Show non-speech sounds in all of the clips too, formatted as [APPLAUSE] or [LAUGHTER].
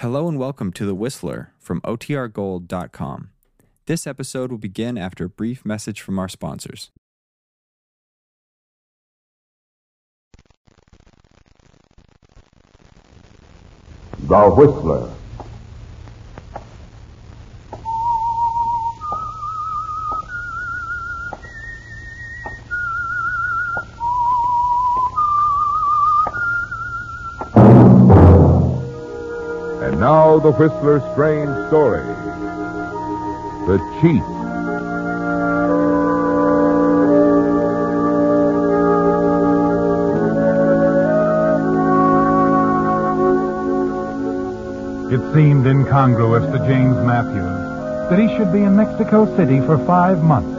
Hello and welcome to The Whistler from OTRGold.com. This episode will begin after a brief message from our sponsors. The Whistler. The Whistler's strange story. The Cheat. It seemed incongruous to James Matthews that he should be in Mexico City for five months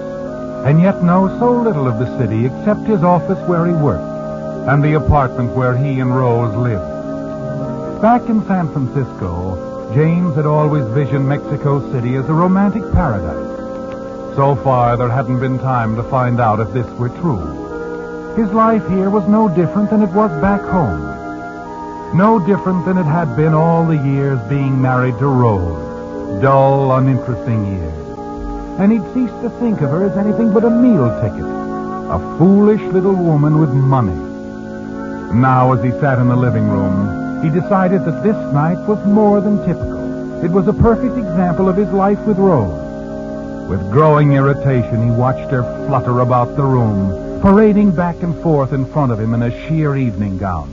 and yet know so little of the city except his office where he worked and the apartment where he and Rose lived. Back in San Francisco, James had always visioned Mexico City as a romantic paradise. So far, there hadn't been time to find out if this were true. His life here was no different than it was back home. No different than it had been all the years being married to Rose. Dull, uninteresting years. And he'd ceased to think of her as anything but a meal ticket. A foolish little woman with money. Now, as he sat in the living room, he decided that this night was more than typical. It was a perfect example of his life with Rose. With growing irritation, he watched her flutter about the room, parading back and forth in front of him in a sheer evening gown.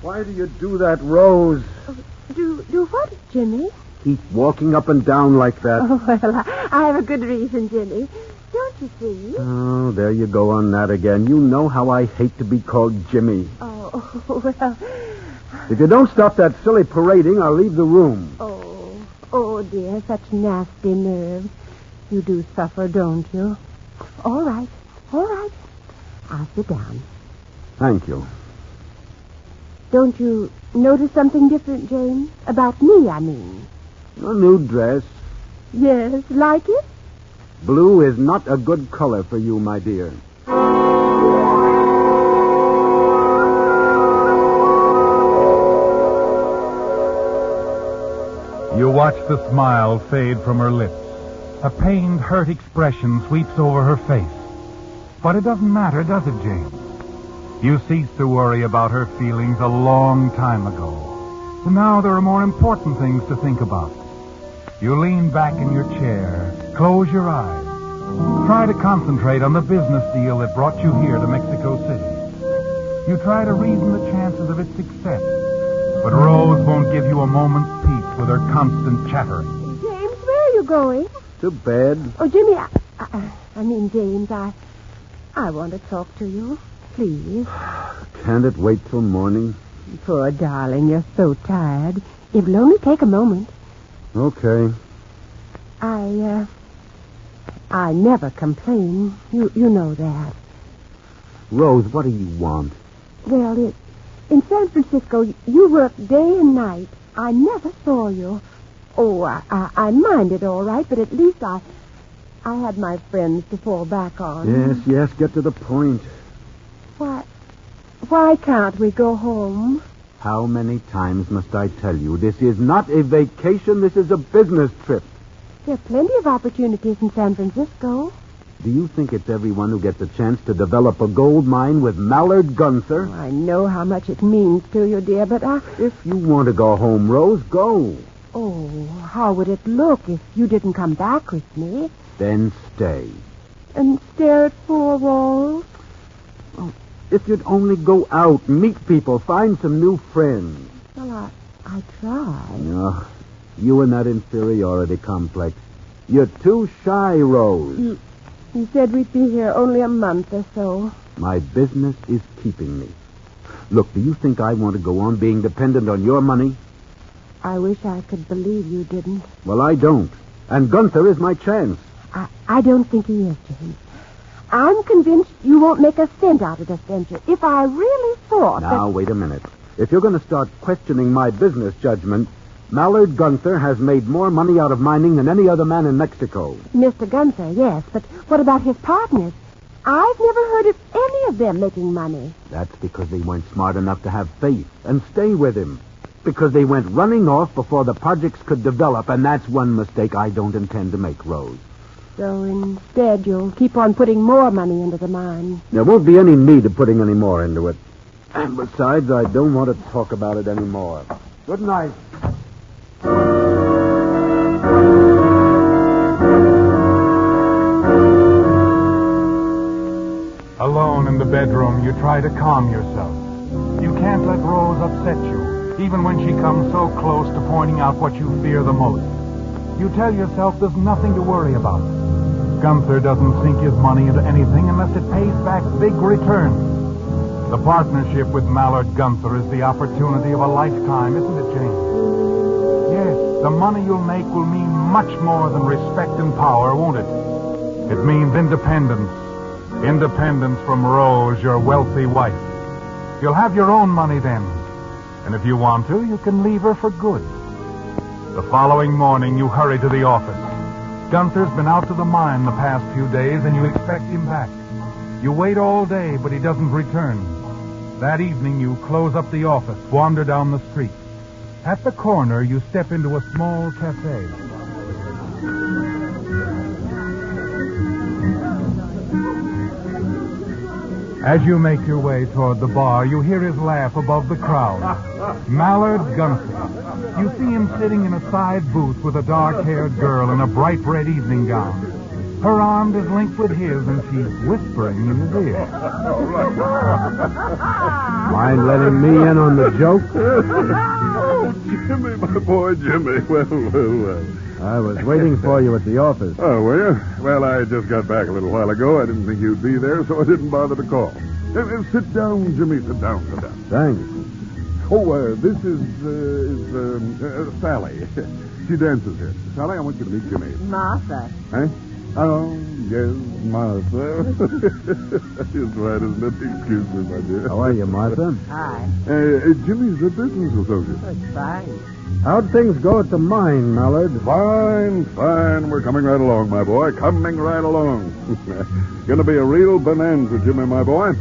Why do you do that, Rose? Do do what, Jimmy? Keep walking up and down like that. Oh, well, I, I have a good reason, Jimmy. Don't you see? Oh, there you go on that again. You know how I hate to be called Jimmy. Oh, [LAUGHS] well, If you don't stop that silly parading, I'll leave the room. oh, oh, dear, such nasty nerves. You do suffer, don't you? All right, all right. I'll sit down. Thank you. Don't you notice something different, James? About me, I mean. A new dress. Yes, like it? Blue is not a good color for you, my dear. You watch the smile fade from her lips. A pained, hurt expression sweeps over her face. But it doesn't matter, does it, James? You ceased to worry about her feelings a long time ago. So now there are more important things to think about. You lean back in your chair, close your eyes. Try to concentrate on the business deal that brought you here to Mexico City. You try to reason the chances of its success. But Rose won't give you a moment's peace with her constant chattering. James, where are you going? To bed. Oh, Jimmy, I, I, I mean, James, I, I want to talk to you. Please. Can't it wait till morning? Poor darling, you're so tired. It will only take a moment. Okay. I, uh, I never complain. You, you know that. Rose, what do you want? Well, it, in San Francisco, you work day and night. I never saw you. Oh, I, I, I minded all right, but at least I, I had my friends to fall back on. Yes, yes, get to the point. Why, why can't we go home? How many times must I tell you? This is not a vacation, this is a business trip. There are plenty of opportunities in San Francisco. Do you think it's everyone who gets a chance to develop a gold mine with Mallard Gunther? Oh, I know how much it means to you, dear, but I... If you want to go home, Rose, go. Oh, how would it look if you didn't come back with me Then stay. and stare at four walls? Oh, if you'd only go out, meet people, find some new friends. Well, I, I try. No, you and that inferiority complex. You're too shy, Rose. You, you said we'd be here only a month or so. My business is keeping me. Look, do you think I want to go on being dependent on your money? I wish I could believe you didn't. Well, I don't. And Gunther is my chance. I, I don't think he is, James. I'm convinced you won't make a cent out of this venture. If I really thought Now, wait a minute. If you're going to start questioning my business judgment, Mallard Gunther has made more money out of mining than any other man in Mexico. Mr. Gunther, yes, but what about his partners? I've never heard of any of them making money. That's because they weren't smart enough to have faith and stay with him. because they went running off before the projects could develop, and that's one mistake I don't intend to make, Rose. So instead, you'll keep on putting more money into the mine. There won't be any need of putting any more into it. And besides, I don't want to talk about it anymore. Good night. In the bedroom, you try to calm yourself. You can't let Rose upset you, even when she comes so close to pointing out what you fear the most. You tell yourself there's nothing to worry about. Gunther doesn't sink his money into anything unless it pays back big returns. The partnership with Mallard Gunther is the opportunity of a lifetime, isn't it, James? Yes, the money you'll make will mean much more than respect and power, won't it? It means independence. Independence from Rose, your wealthy wife. You'll have your own money then. And if you want to, you can leave her for good. The following morning, you hurry to the office. Gunther's been out to the mine the past few days, and you expect him back. You wait all day, but he doesn't return. That evening, you close up the office, wander down the street. At the corner, you step into a small cafe. As you make your way toward the bar, you hear his laugh above the crowd. [LAUGHS] Mallard Gunther. You see him sitting in a side booth with a dark-haired girl in a bright red evening gown. Her arm is linked with his, and she's whispering in his ear. [LAUGHS] Mind letting me in on the joke? [LAUGHS] Oh, Jimmy, my boy, Jimmy. Well, well, well. I was waiting for you at the office. Oh, were you? Well, I just got back a little while ago. I didn't think you'd be there, so I didn't bother to call. Uh, uh, sit down, Jimmy. Sit down. Sit down. Thanks. Oh, uh, this is, uh, is um, uh, Sally. [LAUGHS] she dances here. Sally, I want you to meet Jimmy. Martha. Huh? Oh, yes, Martha. it's right, isn't it? Excuse me, my dear. How are you, Martha? Hi. Uh, uh, Jimmy's a business associate. It's fine. How'd things go at the mine, Mallard? Fine, fine. We're coming right along, my boy. Coming right along. [LAUGHS] Gonna be a real bonanza, Jimmy, my boy.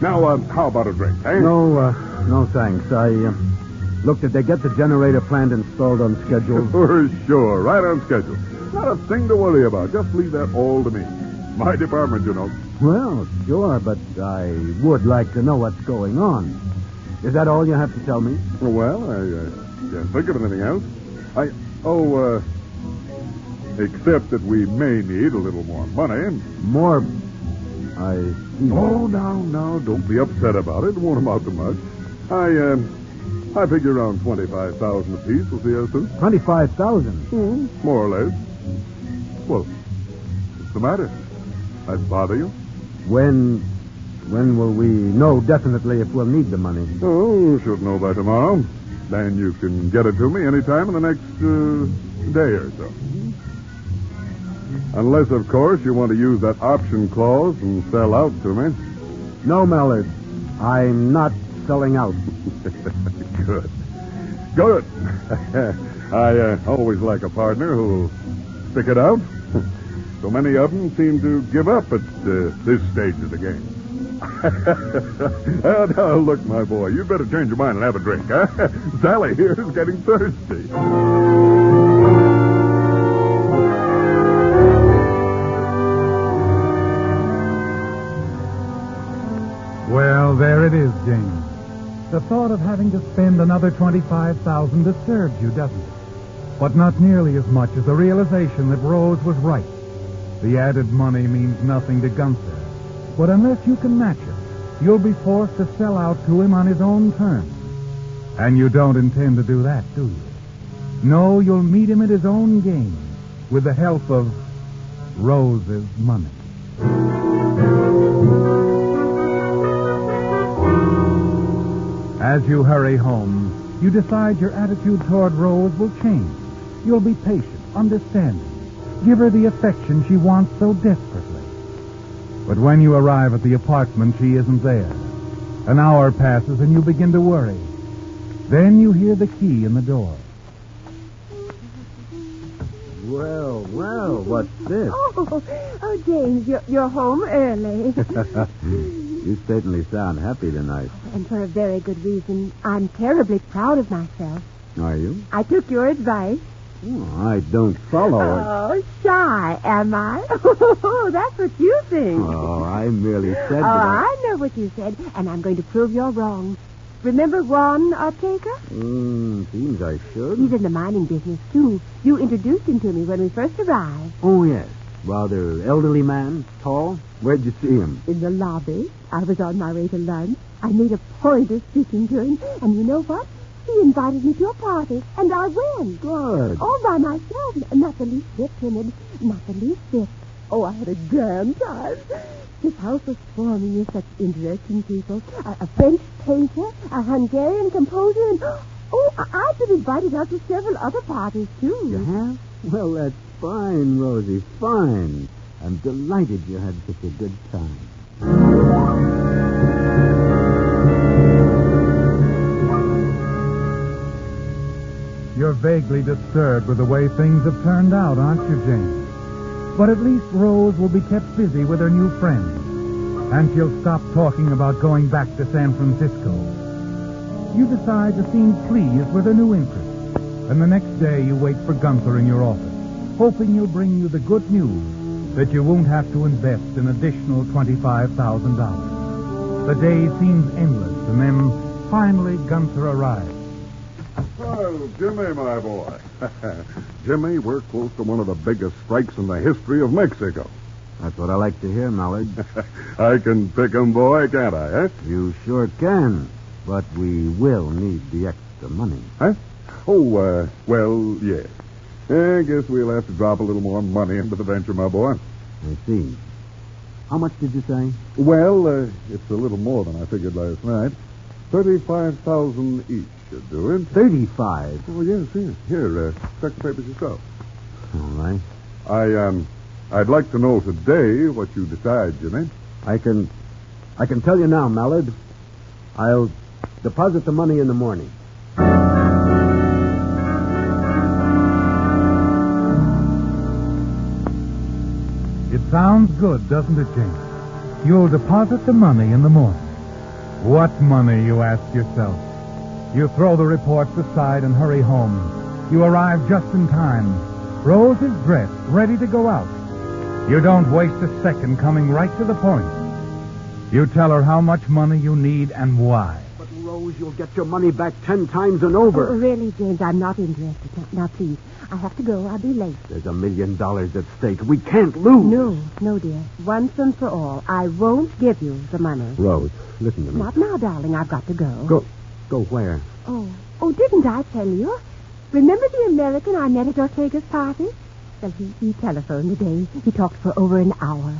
Now, uh, how about a drink, eh? No, uh, no thanks. I, uh, look, did they get the generator plant installed on schedule? For [LAUGHS] sure. Right on schedule. Not a thing to worry about. Just leave that all to me. My department, you know. well, sure, but I would like to know what's going on. Is that all you have to tell me? Well, I uh, can't think of anything else. I, oh, uh, except that we may need a little more money. More. I. Oh, now, now, don't be upset about it. It won't amount to much. I, um, I figure around 25000 apiece will see us through. 25,000. More or less. Well, what's the matter? I'd bother you? When. When will we know definitely if we'll need the money? Oh, should know by tomorrow. Then you can get it to me any time in the next uh, day or so. Unless, of course, you want to use that option clause and sell out to me. No, Mallard. I'm not selling out. [LAUGHS] Good. Good. [LAUGHS] I uh, always like a partner who'll stick it out. So many of them seem to give up at uh, this stage of the game. [LAUGHS] oh, now, look, my boy, you'd better change your mind and have a drink, huh? [LAUGHS] Sally here is getting thirsty. Well, there it is, James. The thought of having to spend another 25000 disturbs you, doesn't it? But not nearly as much as the realization that Rose was right. The added money means nothing to Gunther. But unless you can match it, you'll be forced to sell out to him on his own terms. And you don't intend to do that, do you? No, you'll meet him at his own game with the help of Rose's money. As you hurry home, you decide your attitude toward Rose will change. You'll be patient, understanding. Give her the affection she wants so desperately. But when you arrive at the apartment, she isn't there. An hour passes and you begin to worry. Then you hear the key in the door. Well, well, what's this? [LAUGHS] Oh, oh, James, you're, you're home early. [LAUGHS] you certainly sound happy tonight. and for a very good reason. I'm terribly proud of myself. Are you? I took your advice. Oh, I don't follow it. Oh, shy, am I? [LAUGHS] Oh, that's what you think. Oh, I merely said Oh, that. I... I know what you said, and I'm going to prove you're wrong. Remember Juan Ortega? Mm, seems I should. He's in the mining business, too. You introduced him to me when we first arrived. Oh, yes. Rather elderly man, tall. Where'd you see him? In the lobby. I was on my way to lunch. I made a point of speaking to him, and you know what? He invited me to a party, and I went. Good. All by myself. Not the least bit timid. Not the least bit. Oh, I had a grand time. This house was swarming with such interesting people. A, a French painter, a Hungarian composer, and... Oh, I- I've been invited out to several other parties, too. You have? Well, that's fine, Rosie. Fine. I'm delighted you had such a good time. You're vaguely disturbed with the way things have turned out, aren't you, James? But at least Rose will be kept busy with her new friends. And she'll stop talking about going back to San Francisco. You decide to seem pleased with her new interest. And the next day you wait for Gunther in your office, hoping he'll bring you the good news that you won't have to invest an additional $25,000. The day seems endless, and then finally Gunther arrives. Jimmy, my boy. [LAUGHS] Jimmy, we're close to one of the biggest strikes in the history of Mexico. That's what I like to hear, Mallard. [LAUGHS] I can pick 'em, boy, can't I, eh? you sure can. But we will need the extra money. Huh? Oh, uh, well, yes. I guess we'll have to drop a little more money into the venture, my boy. I see. How much did you say? Well, uh, it's a little more than I figured last night. Thirty-five thousand each should do it. Thirty-five. Oh, yes, yes. Here, uh, check the papers yourself. All right. I, um, I'd like to know today what you decide, Jimmy. I can, I can tell you now, Mallard. I'll deposit the money in the morning. It sounds good, doesn't it, James? You'll deposit the money in the morning. What money, you ask yourself? You throw the reports aside and hurry home. You arrive just in time. Rose is dressed, ready to go out. You don't waste a second coming right to the point. You tell her how much money you need and why. But Rose, you'll get your money back ten times and Oh, over. really, James, I'm not interested. Now, now, please, I have to go. I'll be late. There's a million dollars at stake. We can't lose. No, no, dear. Once and for all, I won't give you the money. Rose, listen to me. Not now, darling. I've got to go. Go, go where? Oh, oh, didn't I tell you? Remember the American I met at Ortega's party? Well, he, he telephoned today. He talked for over an hour.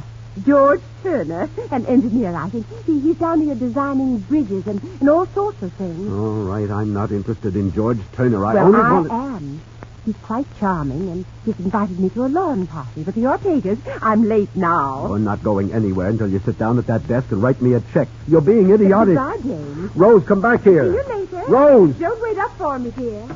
George Turner, an engineer, I think. He, he's down here designing bridges and, and all sorts of things. All right, I'm not interested in George Turner. I well, only I want am. He's quite charming, and he's invited me to a lawn party with the Ortegas. I'm late now. You're not going anywhere until you sit down at that desk and write me a check. You're being idiotic. Goodbye, James. Rose, come back here. See you later. Rose! Don't wait up for me, dear.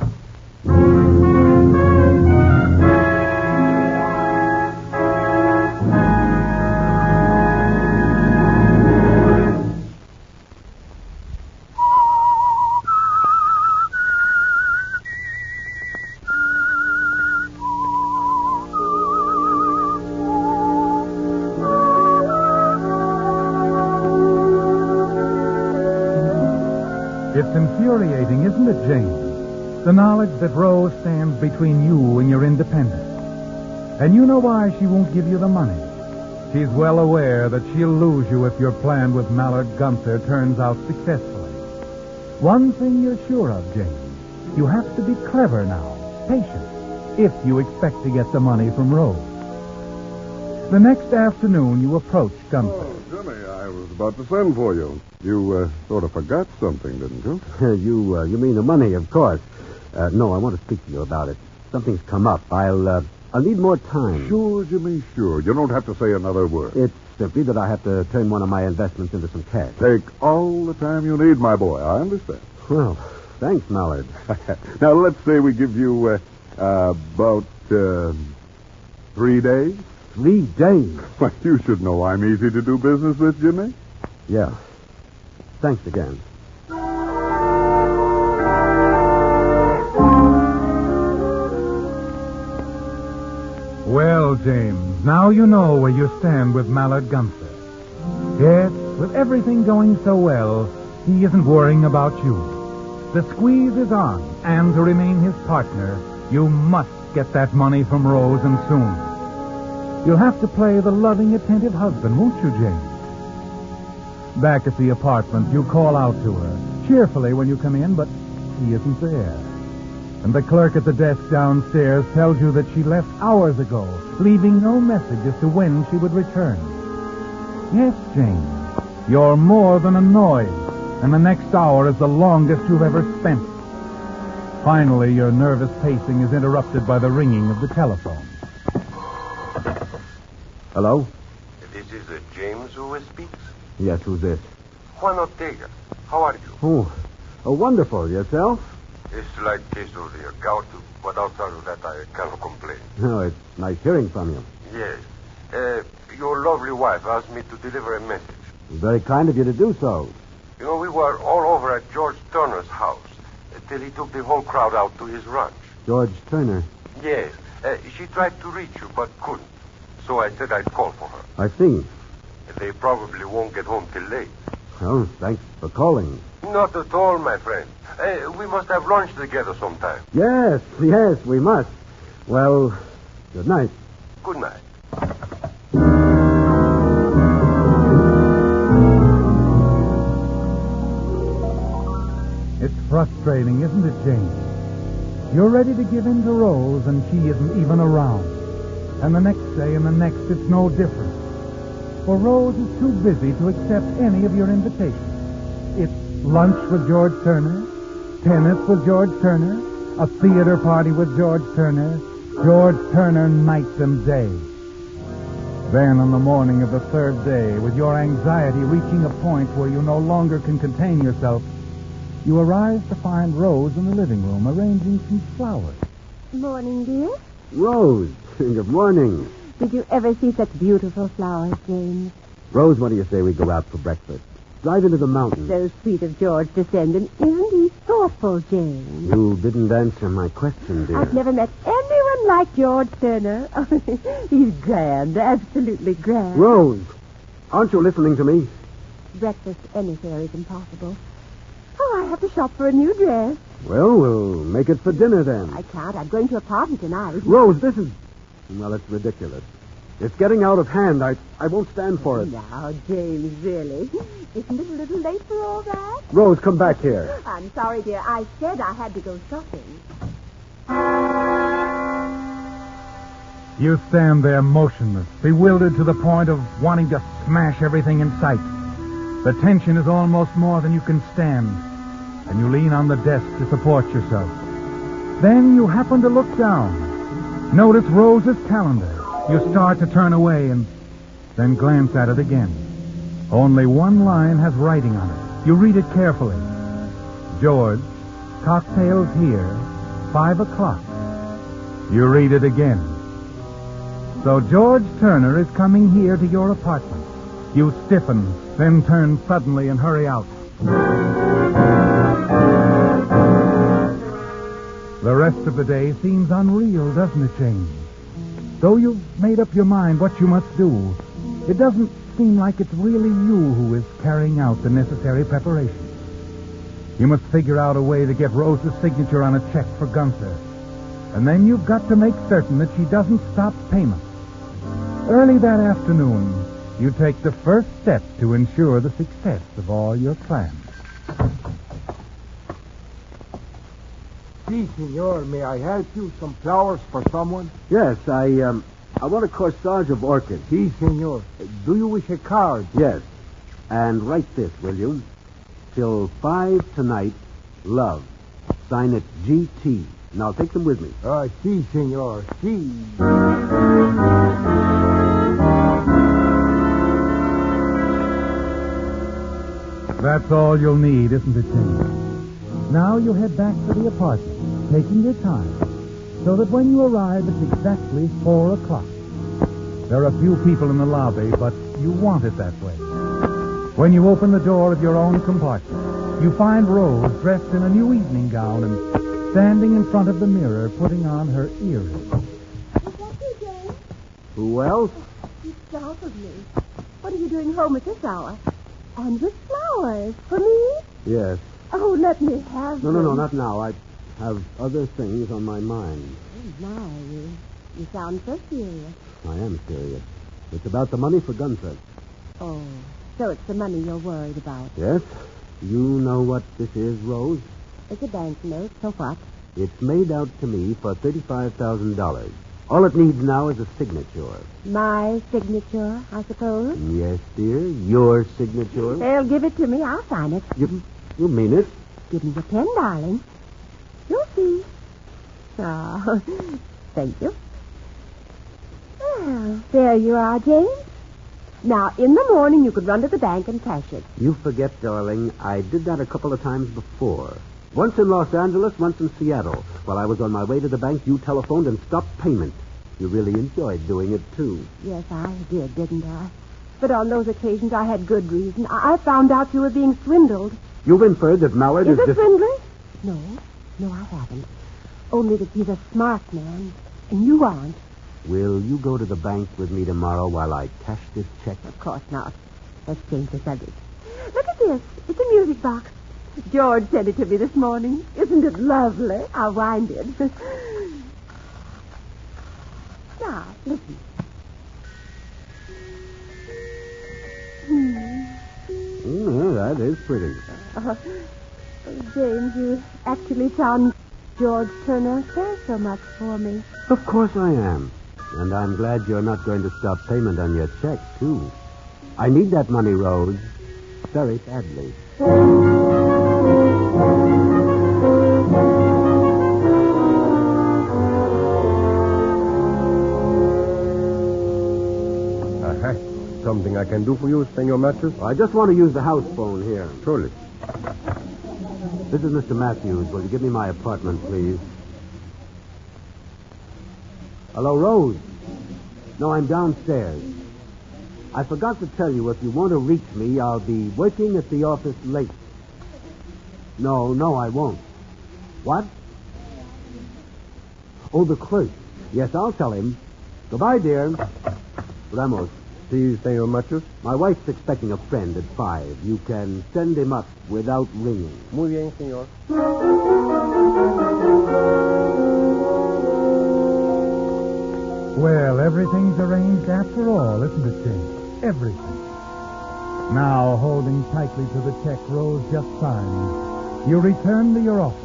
Knowledge that Rose stands between you and your independence. And you know why she won't give you the money. She's well aware that she'll lose you if your plan with Mallard Gunther turns out successfully. One thing you're sure of, James. You have to be clever now, patient, if you expect to get the money from Rose. The next afternoon, you approach Gunther. Oh, Jimmy, I was about to send for you. You uh, sort of forgot something, didn't you? [LAUGHS] you, uh, you mean the money, of course. Uh, no, I want to speak to you about it. Something's come up. I'll, uh, I'll need more time. Sure, Jimmy, sure. You don't have to say another word. It's simply that I have to turn one of my investments into some cash. Take all the time you need, my boy. I understand. Well, thanks, Mallard. [LAUGHS] now, let's say we give you uh, uh, about uh, three days. Three days. [LAUGHS] Well, you should know I'm easy to do business with, Jimmy. Yeah. Thanks again. Well, James, now you know where you stand with Mallard Gunther. Yes, with everything going so well, he isn't worrying about you. The squeeze is on, and to remain his partner, you must get that money from Rose and soon. You'll have to play the loving, attentive husband, won't you, James? Back at the apartment, you call out to her, cheerfully when you come in, but he isn't there. And the clerk at the desk downstairs tells you that she left hours ago, leaving no message as to when she would return. Yes, James, you're more than annoyed, and the next hour is the longest you've ever spent. Finally, your nervous pacing is interrupted by the ringing of the telephone. Hello? This is uh, James who speaks. Yes, who's this? Juan Ortega. How are you? Oh, oh wonderful. Yourself? It's like case of the gout, but outside of that, I cannot complain. No, it's nice hearing from you. Yes. Uh, your lovely wife asked me to deliver a message. Very kind of you to do so. You know, we were all over at George Turner's house uh, till he took the whole crowd out to his ranch. George Turner. Yes. Uh, she tried to reach you, but couldn't. So I said I'd call for her. I see. They probably won't get home till late. Well, thanks for calling. Not at all, my friend. Uh, we must have lunch together sometime. Yes, yes, we must. Well, good night. Good night. It's frustrating, isn't it, James? You're ready to give in to Rose, and she isn't even around. And the next day and the next, it's no different. For Rose is too busy to accept any of your invitations. It's lunch with George Turner, tennis with George Turner, a theater party with George Turner, George Turner night and day. Then, on the morning of the third day, with your anxiety reaching a point where you no longer can contain yourself, you arise to find Rose in the living room arranging some flowers. Morning, dear. Rose, [LAUGHS] good morning. Did you ever see such beautiful flowers, James? Rose, what do you say we go out for breakfast? Drive into the mountains. So sweet of George to send, isn't he thoughtful, James? You didn't answer my question, dear. I've never met anyone like George Turner. [LAUGHS] He's grand, absolutely grand. Rose, aren't you listening to me? Breakfast anywhere is impossible. Oh, I have to shop for a new dress. Well, we'll make it for dinner then. I can't. I'm going to a party tonight. Rose, this is. Well, it's ridiculous. It's getting out of hand. I, I won't stand for it. Now, James, really? Isn't it a little late for all that? Rose, come back here. I'm sorry, dear. I said I had to go shopping. You stand there motionless, bewildered to the point of wanting to smash everything in sight. The tension is almost more than you can stand, and you lean on the desk to support yourself. Then you happen to look down. Notice Rose's calendar. You start to turn away and then glance at it again. Only one line has writing on it. You read it carefully. George, cocktails here, five o'clock. You read it again. So George Turner is coming here to your apartment. You stiffen, then turn suddenly and hurry out. The rest of the day seems unreal, doesn't it, James? Though you've made up your mind what you must do, it doesn't seem like it's really you who is carrying out the necessary preparations. You must figure out a way to get Rose's signature on a check for Gunther. And then you've got to make certain that she doesn't stop payment. Early that afternoon, you take the first step to ensure the success of all your plans. Si, senor, may I help you? Some flowers for someone? Yes, I, um, I want a corsage of orchids. Si, senor. Do you wish a card? Yes. And write this, will you? Till five tonight, love. Sign it GT. Now take them with me. Ah, si, senor. Si. That's all you'll need, isn't it, James? Now you head back to the apartment, taking your time, so that when you arrive, it's exactly four o'clock. There are few people in the lobby, but you want it that way. When you open the door of your own compartment, you find Rose dressed in a new evening gown and standing in front of the mirror, putting on her earrings. Is that you, James? Who else? You startled me. What are you doing home at this hour? And with flowers. For me? Yes. Oh, let me have No, no, no, not now. I have other things on my mind. Oh, my, you, you sound so serious. I am serious. It's about the money for Gunther. Oh, so it's the money you're worried about. Yes? You know what this is, Rose? It's a banknote, so what? It's made out to me for $35,000. All it needs now is a signature. My signature, I suppose. Yes, dear, your signature. They'll give it to me. I'll sign it. You, you mean it? Give me the pen, darling. You'll see. Oh, thank you. Well, there you are, James. Now, in the morning, you could run to the bank and cash it. You forget, darling, I did that a couple of times before. Once in Los Angeles, once in Seattle. While I was on my way to the bank, you telephoned and stopped payment. You really enjoyed doing it, too. Yes, I did, didn't I? But on those occasions, I had good reason. I, I found out you were being swindled. You've inferred that Mallard Is is it just... swindling? No, no, I haven't. Only that he's a smart man, and you aren't. Will you go to the bank with me tomorrow while I cash this check? Of course not. Let's change the subject. Look at this. It's a music box. George sent it to me this morning. Isn't it lovely? I'll wind it. now, listen. Mm, that is pretty. Uh, James, you actually found George Turner cares so much for me. Of course I am. And I'm glad you're not going to stop payment on your check, too. I need that money, Rose. Very badly. Uh-huh. Something I can do for you, Senor Matthews? I just want to use the house phone here. Surely. This is Mr. Matthews. Will you give me my apartment, please? Hello, Rose. No, I'm downstairs. I forgot to tell you, if you want to reach me, I'll be working at the office late. No, no, I won't. What? Oh, the clerk. Yes, I'll tell him. Goodbye, dear. Ramos, See, Senor Matthews? my wife's expecting a friend at five. You can send him up without ringing. Muy bien, senor. Well, everything's arranged after all, isn't it, James? Everything. Now, holding tightly to the check Rose just signed, you return to your office.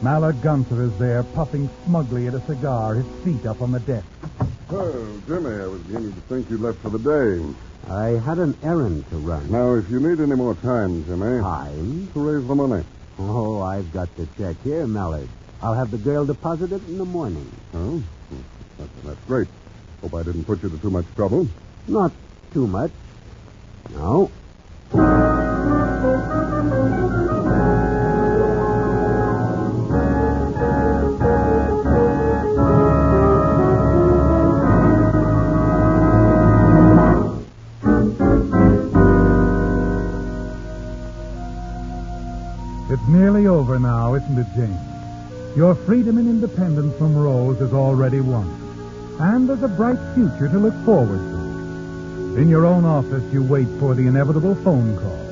Mallard Gunther is there, puffing smugly at a cigar, his feet up on the desk. Oh, Jimmy, I was beginning to think you'd left for the day. I had an errand to run. Now, if you need any more time, Jimmy, Time? to raise the money. Oh, I've got the check here, Mallard. I'll have the girl deposit it in the morning. Oh, that's, that's great. Hope I didn't put you to too much trouble. Not too much. No. Your freedom and independence from Rose is already won. And there's a bright future to look forward to. In your own office, you wait for the inevitable phone call.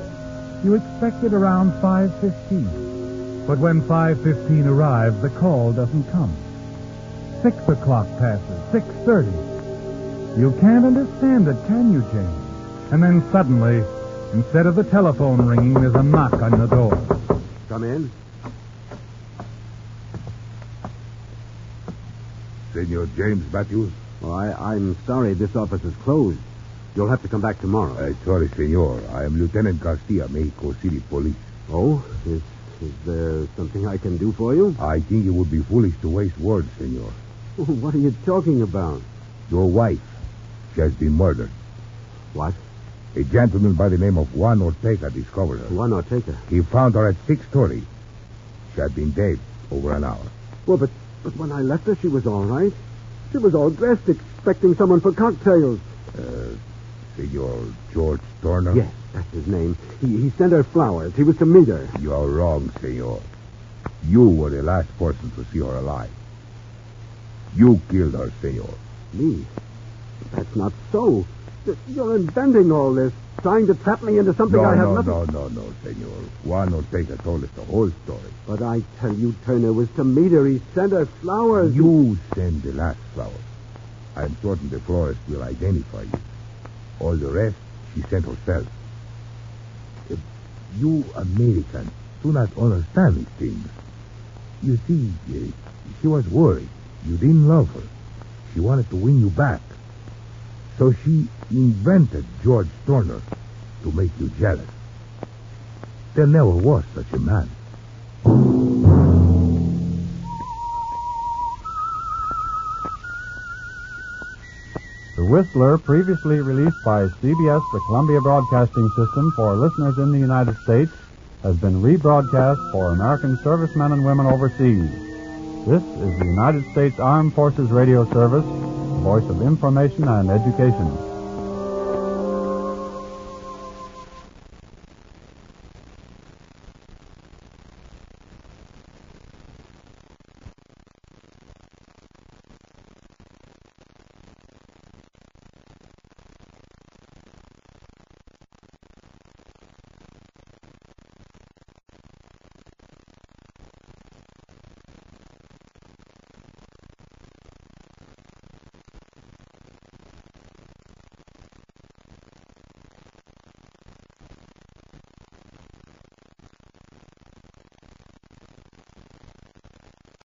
You expect it around 5.15. But when 5.15 arrives, the call doesn't come. Six o'clock passes, 6.30. You can't understand it, can you, James? And then suddenly, instead of the telephone ringing, there's a knock on the door. Come in. Senor James Matthews? Oh, I, I'm sorry this office is closed. You'll have to come back tomorrow. Uh, sorry, senor. I am Lieutenant Garcia, Mexico City Police. Oh, is, is there something I can do for you? I think it would be foolish to waste words, senor. [LAUGHS] What are you talking about? Your wife, she has been murdered. What? A gentleman by the name of Juan Ortega discovered her. Juan Ortega. He found her at 6.30. She had been dead over an hour. Well, but, but when I left her, she was all right. She was all dressed, expecting someone for cocktails. Uh, Senor George Turner? Yes, that's his name. He, he sent her flowers. He was to meet her. You are wrong, senor. You were the last person to see her alive. You killed her, senor. Me? That's not so. You're inventing all this, trying to trap me into something no, I have no, nothing... no, no, no, senor. Juan Ortega told us the whole story. But I tell you, Turner was to meet her. He sent her flowers. You send the last flower. I'm certain the florist will identify you. All the rest, she sent herself. Uh, you Americans do not understand these things. You see, uh, she was worried. You didn't love her. She wanted to win you back. So she invented George Turner to make you jealous. There never was such a man. The Whistler, previously released by CBS, the Columbia Broadcasting System, for listeners in the United States, has been rebroadcast for American servicemen and women overseas. This is the United States Armed Forces Radio Service, voice of information and education.